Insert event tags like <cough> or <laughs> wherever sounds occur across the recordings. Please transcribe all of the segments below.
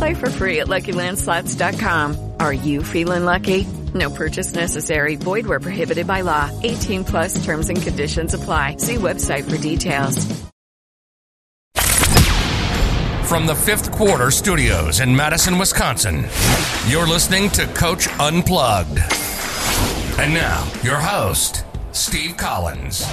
Play for free at LuckyLandSlots.com. Are you feeling lucky? No purchase necessary. Void where prohibited by law. 18 plus terms and conditions apply. See website for details. From the fifth quarter studios in Madison, Wisconsin, you're listening to Coach Unplugged. And now, your host, Steve Collins.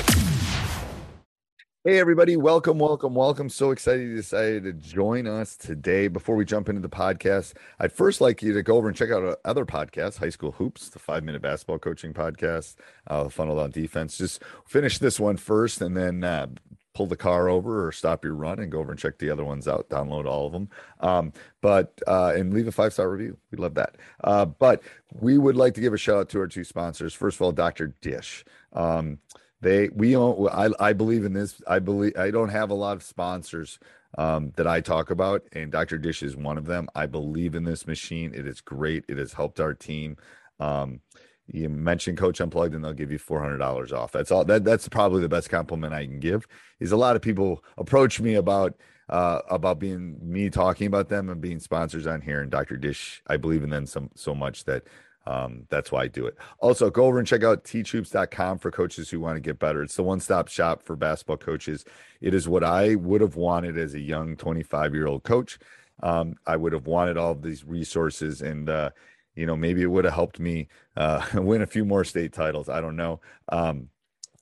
Hey, everybody. Welcome, welcome, welcome. So excited you decided to join us today. Before we jump into the podcast, I'd first like you to go over and check out our other podcasts High School Hoops, the five minute basketball coaching podcast, uh, Funnel Down Defense. Just finish this one first and then uh, pull the car over or stop your run and go over and check the other ones out. Download all of them. Um, but uh, and leave a five star review. We love that. Uh, but we would like to give a shout out to our two sponsors. First of all, Dr. Dish. Um, they we own I, I believe in this i believe i don't have a lot of sponsors um, that i talk about and dr dish is one of them. I believe in this machine. It is great. It has helped our team. Um, you mention coach unplugged and they'll give you $400 off. That's all that that's probably the best compliment i can give is a lot of people approach me about uh, about being me talking about them and being sponsors on here and dr dish i believe in them so, so much that um, that's why I do it. Also, go over and check out teachhoops.com for coaches who want to get better. It's the one stop shop for basketball coaches. It is what I would have wanted as a young 25 year old coach. Um, I would have wanted all of these resources and, uh, you know, maybe it would have helped me uh, <laughs> win a few more state titles. I don't know. Um,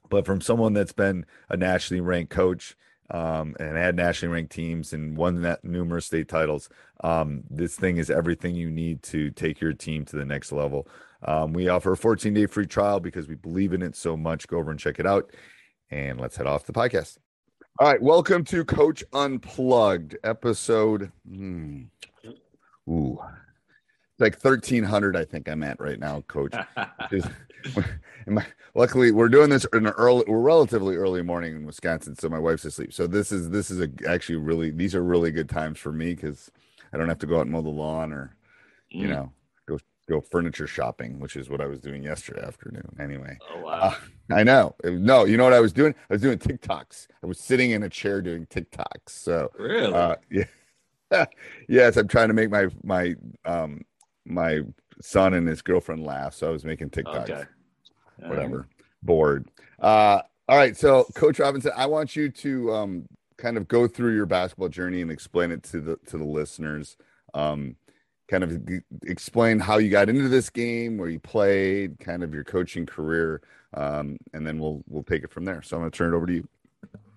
but from someone that's been a nationally ranked coach, um, and had nationally ranked teams and won that numerous state titles. Um, this thing is everything you need to take your team to the next level. Um, we offer a 14 day free trial because we believe in it so much. Go over and check it out. And let's head off the podcast. All right. Welcome to Coach Unplugged, episode. Hmm, ooh, like 1300, I think I'm at right now, Coach. <laughs> <laughs> luckily we're doing this in an early we're relatively early morning in wisconsin so my wife's asleep. So this is this is a actually really these are really good times for me because i don't have to go out and mow the lawn or you mm. know go go furniture shopping which is what i was doing yesterday afternoon anyway. Oh, wow. Uh, i know. No you know what i was doing? I was doing tiktoks. I was sitting in a chair doing tiktoks so really? uh, <laughs> yeah. Yes i'm trying to make my my um my son and his girlfriend laugh so i was making tiktoks okay whatever, bored. Uh, all right. So, Coach Robinson, I want you to um, kind of go through your basketball journey and explain it to the to the listeners. Um, kind of g- explain how you got into this game, where you played, kind of your coaching career, um, and then we'll we'll take it from there. So, I'm going to turn it over to you.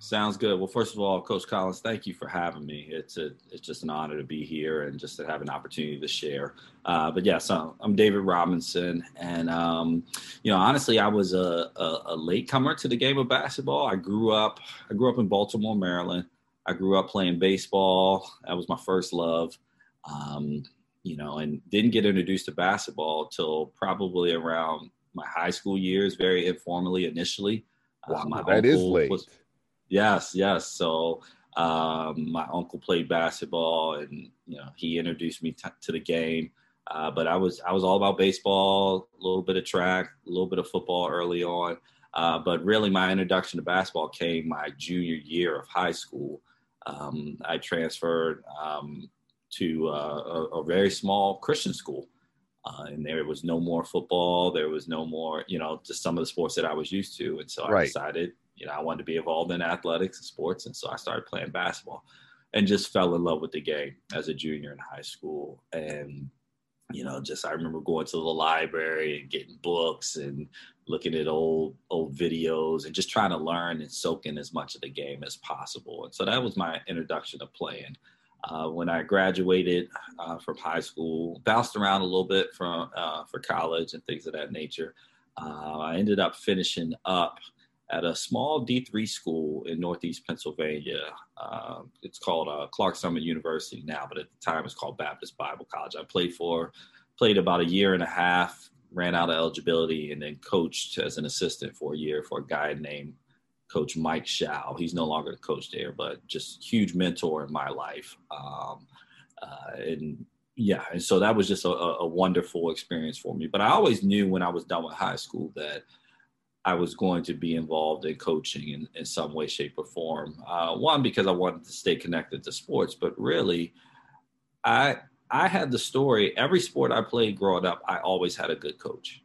Sounds good. Well, first of all, Coach Collins, thank you for having me. It's a it's just an honor to be here and just to have an opportunity to share. Uh, but yeah, so I'm David Robinson, and um, you know, honestly, I was a, a, a late comer to the game of basketball. I grew up I grew up in Baltimore, Maryland. I grew up playing baseball. That was my first love. Um, you know, and didn't get introduced to basketball till probably around my high school years, very informally initially. Wow, uh, that is late. Was, Yes, yes. So um, my uncle played basketball, and you know he introduced me t- to the game. Uh, but I was I was all about baseball, a little bit of track, a little bit of football early on. Uh, but really, my introduction to basketball came my junior year of high school. Um, I transferred um, to uh, a, a, very small Christian school. Uh, and there was no more football. There was no more, you know, just some of the sports that I was used to. And so I decided, you know, I wanted to be involved in athletics and sports. And so I started playing basketball and just fell in love with the game as a junior in high school. And, you know, just I remember going to the library and getting books and looking at old old videos and just trying to learn and soak in as much of the game as possible. And so that was my introduction to playing. Uh, when I graduated uh, from high school, bounced around a little bit from uh, for college and things of that nature. Uh, I ended up finishing up at a small D3 school in Northeast Pennsylvania. Uh, it's called uh, Clarks Summit University now, but at the time it's called Baptist Bible College. I played for, played about a year and a half, ran out of eligibility, and then coached as an assistant for a year for a guy named Coach Mike Shao. He's no longer the coach there, but just huge mentor in my life. Um, uh, and yeah, and so that was just a, a, wonderful experience for me. But I always knew when I was done with high school that I was going to be involved in coaching in, in some way, shape, or form. Uh, one because I wanted to stay connected to sports, but really, I I had the story. Every sport I played growing up, I always had a good coach.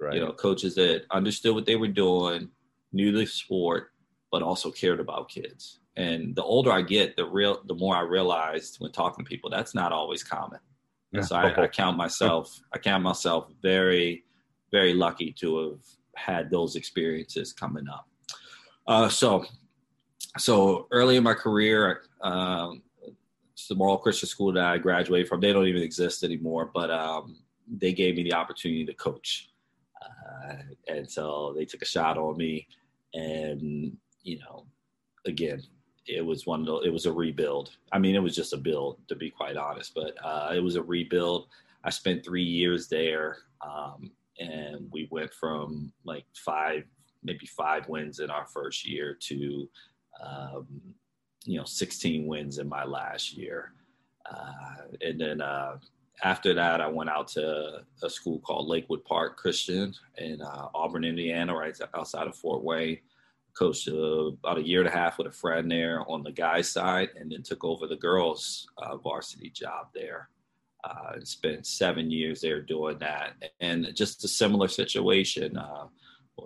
Right. You know, coaches that understood what they were doing, knew the sport, but also cared about kids. And the older I get, the real the more I realized when talking to people that's not always common. Yeah. so I, I <laughs> count myself I count myself very very lucky to have had those experiences coming up. Uh, so so early in my career, um, the Moral Christian School that I graduated from, they don't even exist anymore, but um, they gave me the opportunity to coach. Uh, and so they took a shot on me and you know, again, it was one of the, it was a rebuild. I mean, it was just a build to be quite honest, but uh, it was a rebuild. I spent three years there, um, and we went from like five, maybe five wins in our first year to, um, you know, 16 wins in my last year. Uh, and then uh, after that, I went out to a school called Lakewood Park Christian in uh, Auburn, Indiana, right outside of Fort Wayne. Coached uh, about a year and a half with a friend there on the guys' side, and then took over the girls' uh, varsity job there. Uh, and spent seven years there doing that, and just a similar situation. Uh,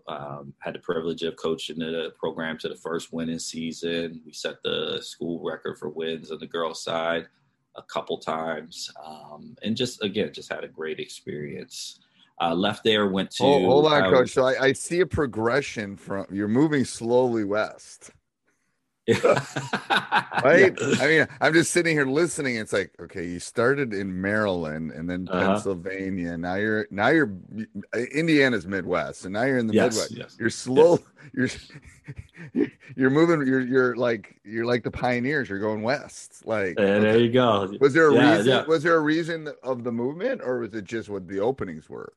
um, had the privilege of coaching the program to the first winning season. We set the school record for wins on the girls' side a couple times, um, and just again, just had a great experience. Uh, left there, went to. Oh, hold on, coach. So I, I, see a progression from you're moving slowly west. <laughs> right? Yeah. I mean, I'm just sitting here listening. It's like, okay, you started in Maryland and then uh-huh. Pennsylvania. Now you're now you're Indiana's Midwest, and now you're in the yes, Midwest. Yes, you're slow. Yes. <laughs> You're you're moving. You're you're like you're like the pioneers. You're going west. Like and there you go. Was there a yeah, reason? Yeah. Was there a reason of the movement, or was it just what the openings were?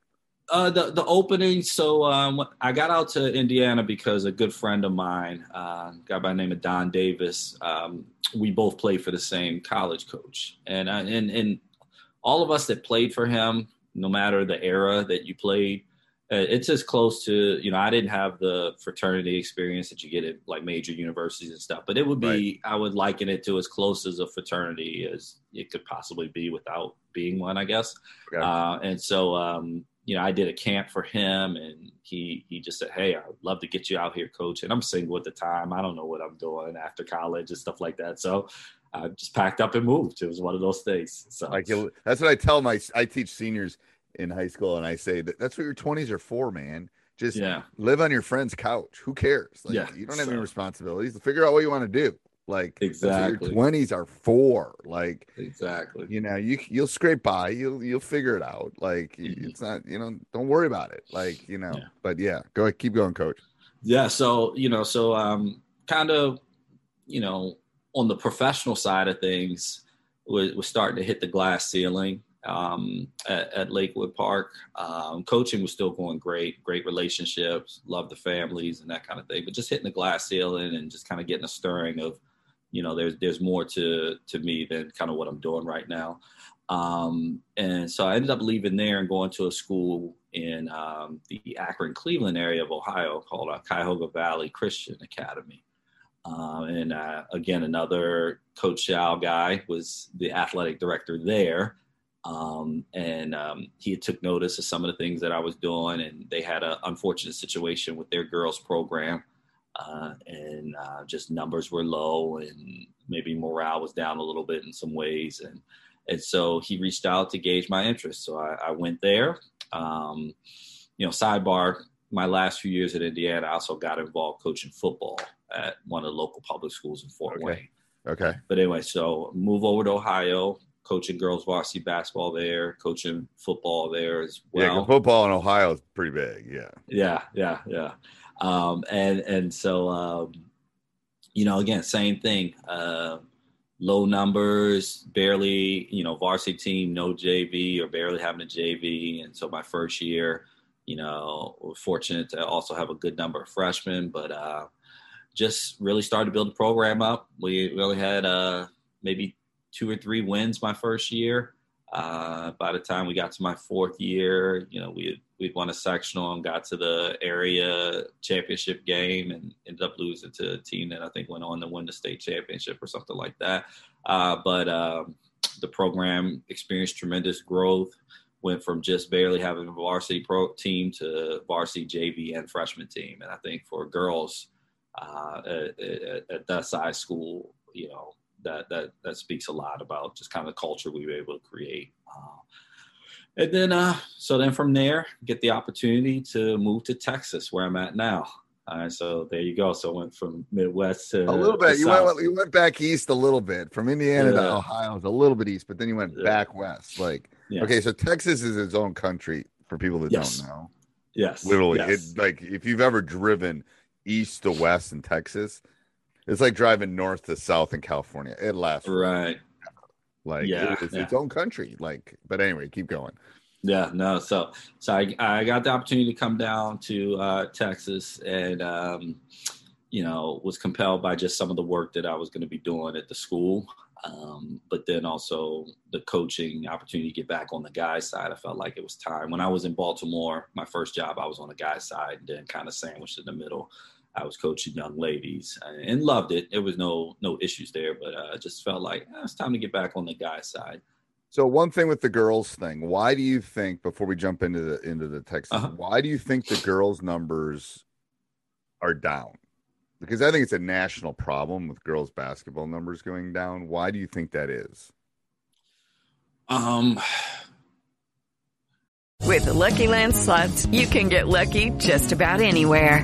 Uh, the the opening. So um, I got out to Indiana because a good friend of mine, uh, guy by the name of Don Davis, um, we both played for the same college coach, and uh, and and all of us that played for him, no matter the era that you played, uh, it's as close to you know I didn't have the fraternity experience that you get at like major universities and stuff, but it would be right. I would liken it to as close as a fraternity as it could possibly be without being one, I guess. Okay. Uh, and so. Um, you know, I did a camp for him and he he just said, Hey, I'd love to get you out here, coach. And I'm single at the time. I don't know what I'm doing after college and stuff like that. So I just packed up and moved. It was one of those things. So like that's what I tell my I teach seniors in high school and I say that that's what your 20s are for, man. Just yeah. live on your friend's couch. Who cares? Like yeah, you don't have so. any responsibilities. Figure out what you want to do. Like exactly, your twenties are for. Like exactly, you know, you you'll scrape by. You'll you'll figure it out. Like mm-hmm. it's not, you know, don't worry about it. Like you know, yeah. but yeah, go ahead, keep going, coach. Yeah. So you know, so um, kind of, you know, on the professional side of things, we're, we're starting to hit the glass ceiling um, at, at, Lakewood Park. Um, coaching was still going great, great relationships, love the families and that kind of thing. But just hitting the glass ceiling and just kind of getting a stirring of you know there's there's more to to me than kind of what i'm doing right now Um, and so I ended up leaving there and going to a school in um, the Akron, Cleveland area of Ohio called uh, Cuyahoga Valley Christian Academy. Uh, and uh, again, another Coach Shao guy was the athletic director there. Um, and um, he took notice of some of the things that I was doing, and they had an unfortunate situation with their girls program, uh, and uh, just numbers were low, and maybe morale was down a little bit in some ways, and and so he reached out to gauge my interest. So I, I went there. Um, you know, sidebar, my last few years at Indiana, I also got involved coaching football at one of the local public schools in Fort Okay. Wayne. Okay. But anyway, so move over to Ohio, coaching girls varsity basketball there, coaching football there as yeah, well. football in Ohio is pretty big. Yeah. Yeah, yeah, yeah. Um, and and so um, you know, again, same thing. Uh, low numbers, barely, you know, varsity team, no JV or barely having a JV. And so my first year, you know, fortunate to also have a good number of freshmen, but uh, just really started to build the program up. We, only had uh, maybe two or three wins my first year. Uh, by the time we got to my fourth year, you know, we had, we'd won a sectional and got to the area championship game and ended up losing to a team that I think went on to win the state championship or something like that. Uh, but um, the program experienced tremendous growth. Went from just barely having a varsity pro team to varsity JV and freshman team, and I think for girls uh, at, at, at that size school, you know, that that that speaks a lot about just kind of the culture we were able to create. Uh, and then, uh, so then from there, get the opportunity to move to Texas, where I'm at now. All right, so there you go. So I went from Midwest to A little bit. You went you went back east a little bit from Indiana to Ohio. A little bit east, but then you went Yeah. back west. Like Yes. okay, so Texas is its own country for people that Yes. don't know. Yes, Literally, yes. it like if you've ever driven east to west in Texas, it's like driving north to south in California. It lasts right. Like Yeah, it is yeah. its own country. Like, but anyway, keep going. Yeah, no. So, so I, I got the opportunity to come down to uh, Texas, and um, you know, was compelled by just some of the work that I was going to be doing at the school, um, but then also the coaching opportunity to get back on the guys side. I felt like it was time. When I was in Baltimore, my first job, I was on the guys side, and then kind of sandwiched in the middle. I was coaching young ladies and loved it. There was no no issues there, but uh, I just felt like eh, it's time to get back on the guys side. So one thing with the girls thing, why do you think before we jump into the into the Texas, Uh-huh. why do you think the girls numbers are down? Because I think it's a national problem with girls basketball numbers going down. Why do you think that is? Um, With the Lucky Land slots, you can get lucky just about anywhere.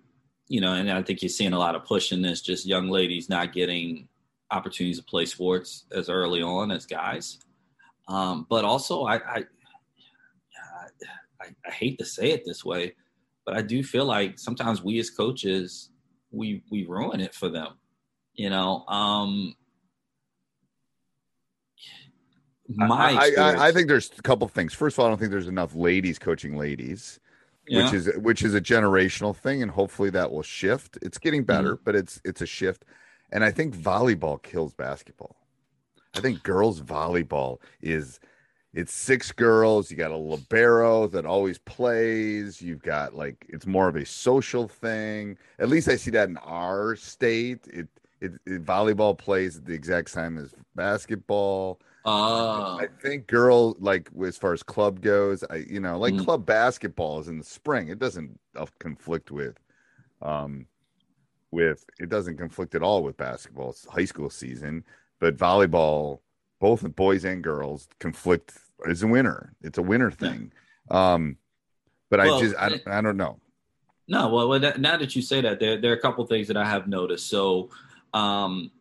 you know, and I think you're seeing a lot of push in this, just young ladies not getting opportunities to play sports as early on as guys. Um, but also, I, I, I, I hate to say it this way, but I do feel like sometimes we as coaches, we we ruin it for them. You know, um, my I, I, I, I think there's a couple things. First of all, I don't think there's enough ladies coaching ladies, Yeah. which is which is a generational thing, and hopefully that will shift. It's getting better, Mm-hmm. but it's it's a shift. And I think volleyball kills basketball. I think girls volleyball is it's six girls. You got a libero that always plays. You've got like it's more of a social thing. At least I see that in our state. It it, it volleyball plays at the exact same as basketball. Oh. I think girl like as far as club goes, I you know like Mhm. club basketball is in the spring. It doesn't uh, conflict with, um, with it doesn't conflict at all with basketball. It's high school season, but volleyball, both boys and girls conflict is a winter. It's a winter thing. Um, but Well, I just I, it- I don't know. No, well, well now that you say that, there there are a couple things that I have noticed. So, um,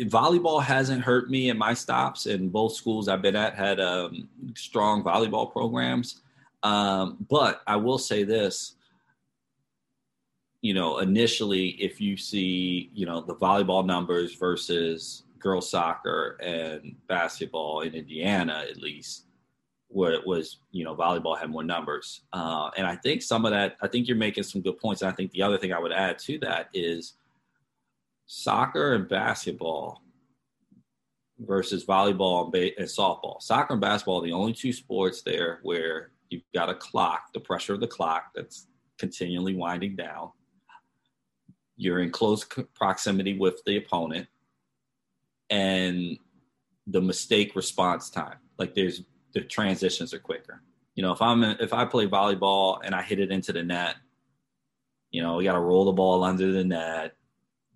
volleyball hasn't hurt me in my stops, and both schools I've been at had um, strong volleyball programs. Um, but I will say this you know, initially, if you see, you know, the volleyball numbers versus girls soccer and basketball in Indiana, at least, where it was, you know, volleyball had more numbers. Uh, and I think some of that, I think you're making some good points. And I think the other thing I would add to that is soccer and basketball versus volleyball and, ba- and softball. Soccer and basketball are the only two sports there where you've got a clock, the pressure of the clock that's continually winding down you're in close proximity with the opponent and the mistake response time like there's the transitions are quicker you know if i'm if i play volleyball and i hit it into the net you know we got to roll the ball under the net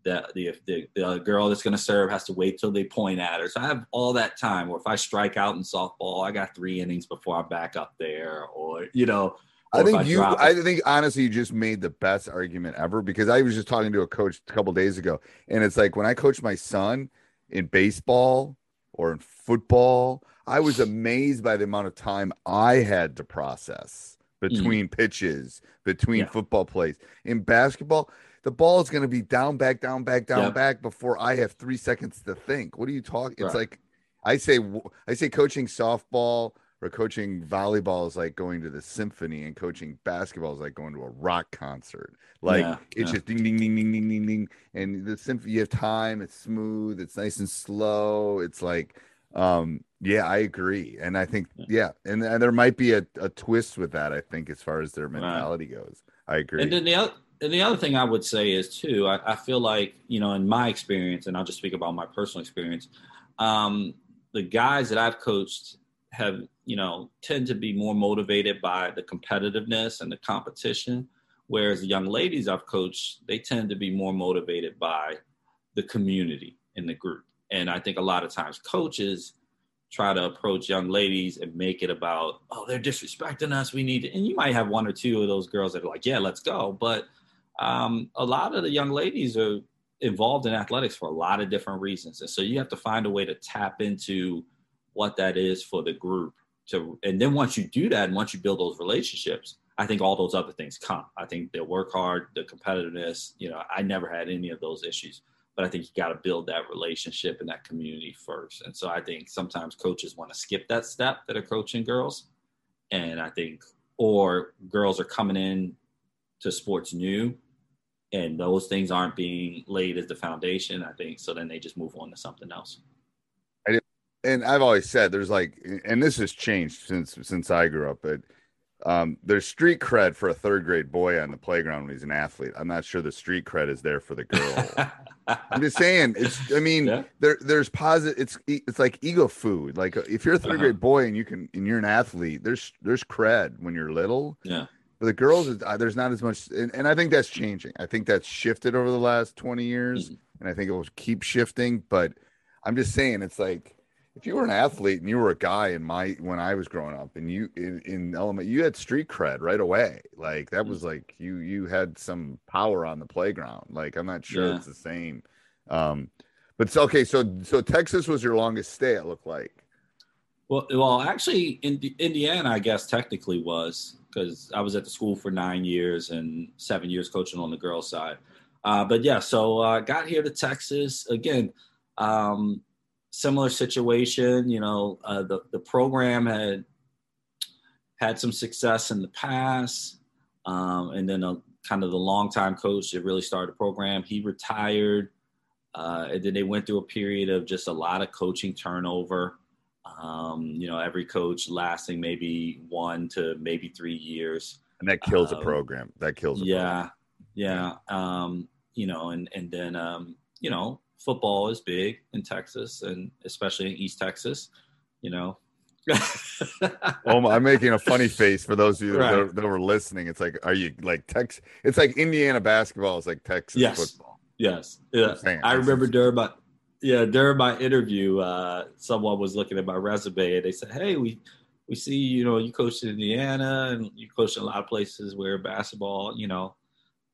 the, the, the, the girl that's going to serve has to wait till they point at her so i have all that time or if i strike out in softball i got three innings before i'm back up there or you know I think I you. I think honestly, you just made the best argument ever because I was just talking to a coach a couple days ago, and it's like when I coach my son in baseball or in football, I was amazed by the amount of time I had to process between mm. pitches, between yeah. football plays. In basketball, the ball is going to be down, back, down, back, down, yep. back before I have three seconds to think. What are you talking? It's like I say, I say, coaching softball or coaching volleyball is like going to the symphony and coaching basketball is like going to a rock concert like yeah, it's yeah. just ding ding ding ding ding ding ding and the symphony you have time it's smooth it's nice and slow it's like um yeah i agree and i think yeah and, and there might be a, a twist with that i think as far as their mentality right. goes i agree and then the other and the other thing I would say is too, I, I, feel like you know, in my experience, and I'll just speak about my personal experience. Um, the guys that I've coached have you know tend to be more motivated by the competitiveness and the competition whereas the young ladies i've coached they tend to be more motivated by the community in the group and i think a lot of times coaches try to approach young ladies and make it about oh they're disrespecting us we need to and you might have one or two of those girls that are like yeah let's go but um, a lot of the young ladies are involved in athletics for a lot of different reasons. And so you have to find a way to tap into what that is for the group to and then once you do that and once you build those relationships i think all those other things come. I think they work hard the competitiveness you know i never had any of those issues but i think you got to build that relationship and that community first. And so i think sometimes coaches want to skip that step that are coaching girls. And i think or girls are coming in to sports new and those things aren't being laid as the foundation i think so then they just move on to something else and I've always said there's like, and this has changed since since I grew up, but um, there's street cred for a third grade boy on the playground when he's an athlete. I'm not sure the street cred is there for the girl. <laughs> I'm just saying it's. I mean, yeah. there there's positive. It's it's like ego food. Like if you're a 3rd uh-huh. grade boy and you can and you're an athlete, there's there's cred when you're little. Yeah. But the girls, uh, there's not as much, and, and, I think that's changing. I think that's shifted over the last 20 years, mm-hmm. and I think it will keep shifting. But I'm just saying, it's like if you were an athlete and you were a guy in my when I was growing up and you in, in element you had street cred right away. Like that was like you you had some power on the playground. Like I'm not sure yeah. it's the same. Um but it's okay, so so Texas was your longest stay, it looked like. Well well actually in Indiana I guess technically was because I was at the school for nine years and seven years coaching on the girls side. Uh, but yeah, so I uh, got here to Texas again. Um, similar situation. You know, uh, the the program had had some success in the past, um, and then a, kind of the longtime coach that really started the program, he retired, uh, and then they went through a period of just a lot of coaching turnover. Um, you know, every coach lasting maybe one to maybe three years, and that kills a um, program. That kills. yeah, program. yeah. Um, you know, and and then um, you know football is big in Texas and especially in East Texas, you know. <laughs> oh, I'm making a funny face for those of you right. that, that, were listening. It's like, are you like Tex? It's like Indiana basketball is like Texas yes. football. Yes, yeah. I remember my yeah during my interview, uh, someone was looking at my resume and they said, "Hey, we we see you know you coached in Indiana and you coached in a lot of places where basketball, you know,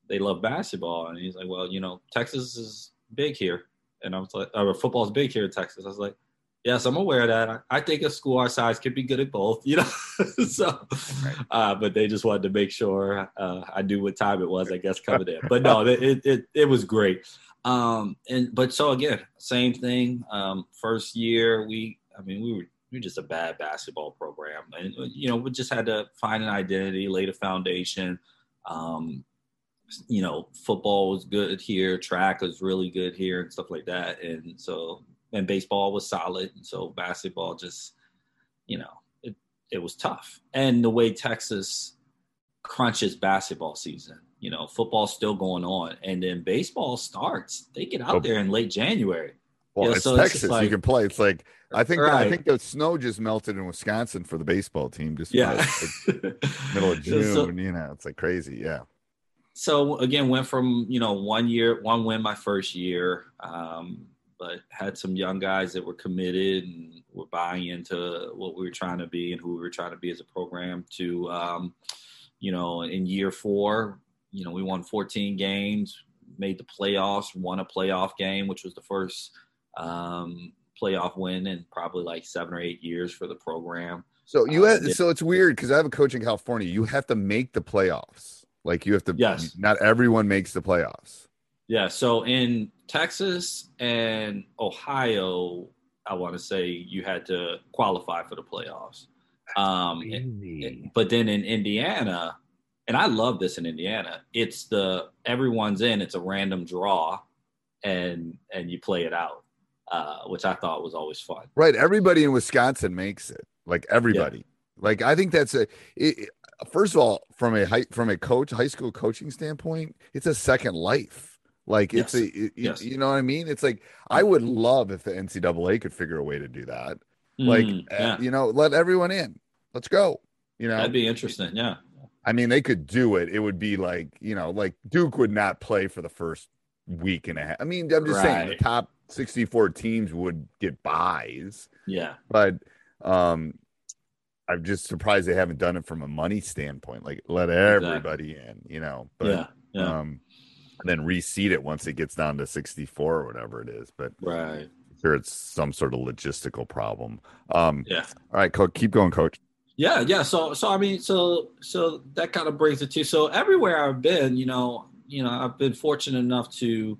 they love basketball." And he's like, "Well, you know, Texas is big here." And I was like, oh, football's big here in Texas. I was like, yes, I'm aware of that. I, I think a school our size could be good at both, <laughs> you know. <laughs> so, uh, but they just wanted to make sure uh, I knew what time it was. I guess coming in, but <laughs> no, it it it was great. Um, and but so again, same thing. Um, first year, we, I mean, we were we were just a bad basketball program, and you know, we just had to find an identity, lay the foundation. Um, you know, football was good here, track was really good here, and stuff like that. And so, and baseball was solid, and so basketball just, you know, it it was tough. And the way Texas crunches basketball season, you know, football's still going on, and then baseball starts. They get out oh. there in late January. Well, you know, it's so Texas. It's like, you can play. It's like I think right. I think the snow just melted in Wisconsin for the baseball team. Just yeah, like <laughs> middle of June. So, you know, it's like crazy. Yeah. So again, went from you know one year, one win my first year, um, but had some young guys that were committed and were buying into what we were trying to be and who we were trying to be as a program. To um, you know, in year four, you know, we won 14 games, made the playoffs, won a playoff game, which was the first um, playoff win in probably like seven or eight years for the program. So you uh, so it's weird because I have a coach in California. You have to make the playoffs. Like you have to. Yes. Not everyone makes the playoffs. Yeah. So in Texas and Ohio, I want to say you had to qualify for the playoffs. Um, but then in Indiana, and I love this in Indiana. It's the everyone's in. It's a random draw, and and you play it out, uh, which I thought was always fun. Right. Everybody in Wisconsin makes it. Like everybody. Yeah. Like I think that's a. It, first of all, from a high, from a coach high school coaching standpoint, it's a second life. Like it's yes. a, it, yes. you know what I mean? It's like I would love if the NCAA could figure a way to do that. Like, mm, yeah. you know, let everyone in. Let's go. You know, that'd be interesting. Yeah. I mean, they could do it. It would be like, you know, like Duke would not play for the first week and a half. I mean, I'm just right. saying the top 64 teams would get buys. Yeah. But um I'm just surprised they haven't done it from a money standpoint. Like let everybody exactly. in, you know. But yeah, yeah. um then reseed it once it gets down to 64 or whatever it is. But right. Sure, it's some sort of logistical problem. Um yeah. All right, coach, keep going, coach. Yeah, yeah. So, so I mean, so, so that kind of brings it to. So everywhere I've been, you know, you know, I've been fortunate enough to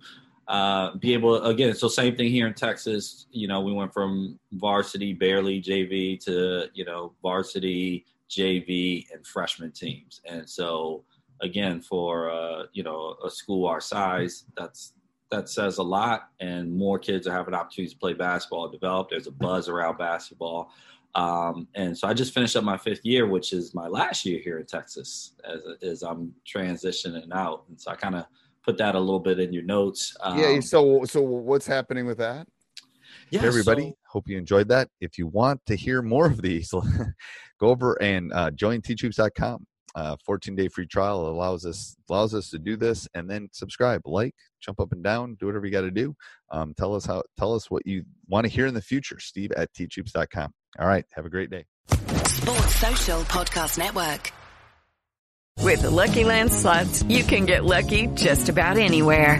uh, be able again. So same thing here in Texas. You know, we went from varsity, barely JV to you know varsity, JV, and freshman teams. And so again, for uh, you know a school our size, that's that says a lot. And more kids are having opportunities to play basketball, develop. There's a buzz around basketball. Um, and so I just finished up my fifth year, which is my last year here in Texas, as, as I'm transitioning out. And so I kind of put that a little bit in your notes. Um, yeah. So, so what's happening with that? Yeah, hey everybody. So, hope you enjoyed that. If you want to hear more of these, <laughs> go over and uh, join teachhoops.com. Uh, 14 day free trial allows us allows us to do this and then subscribe like jump up and down do whatever you got to do um, tell us how tell us what you want to hear in the future steve at teachhoops.com all right. Have a great day. Sports Social Podcast Network. With the Lucky Land slots, you can get lucky just about anywhere.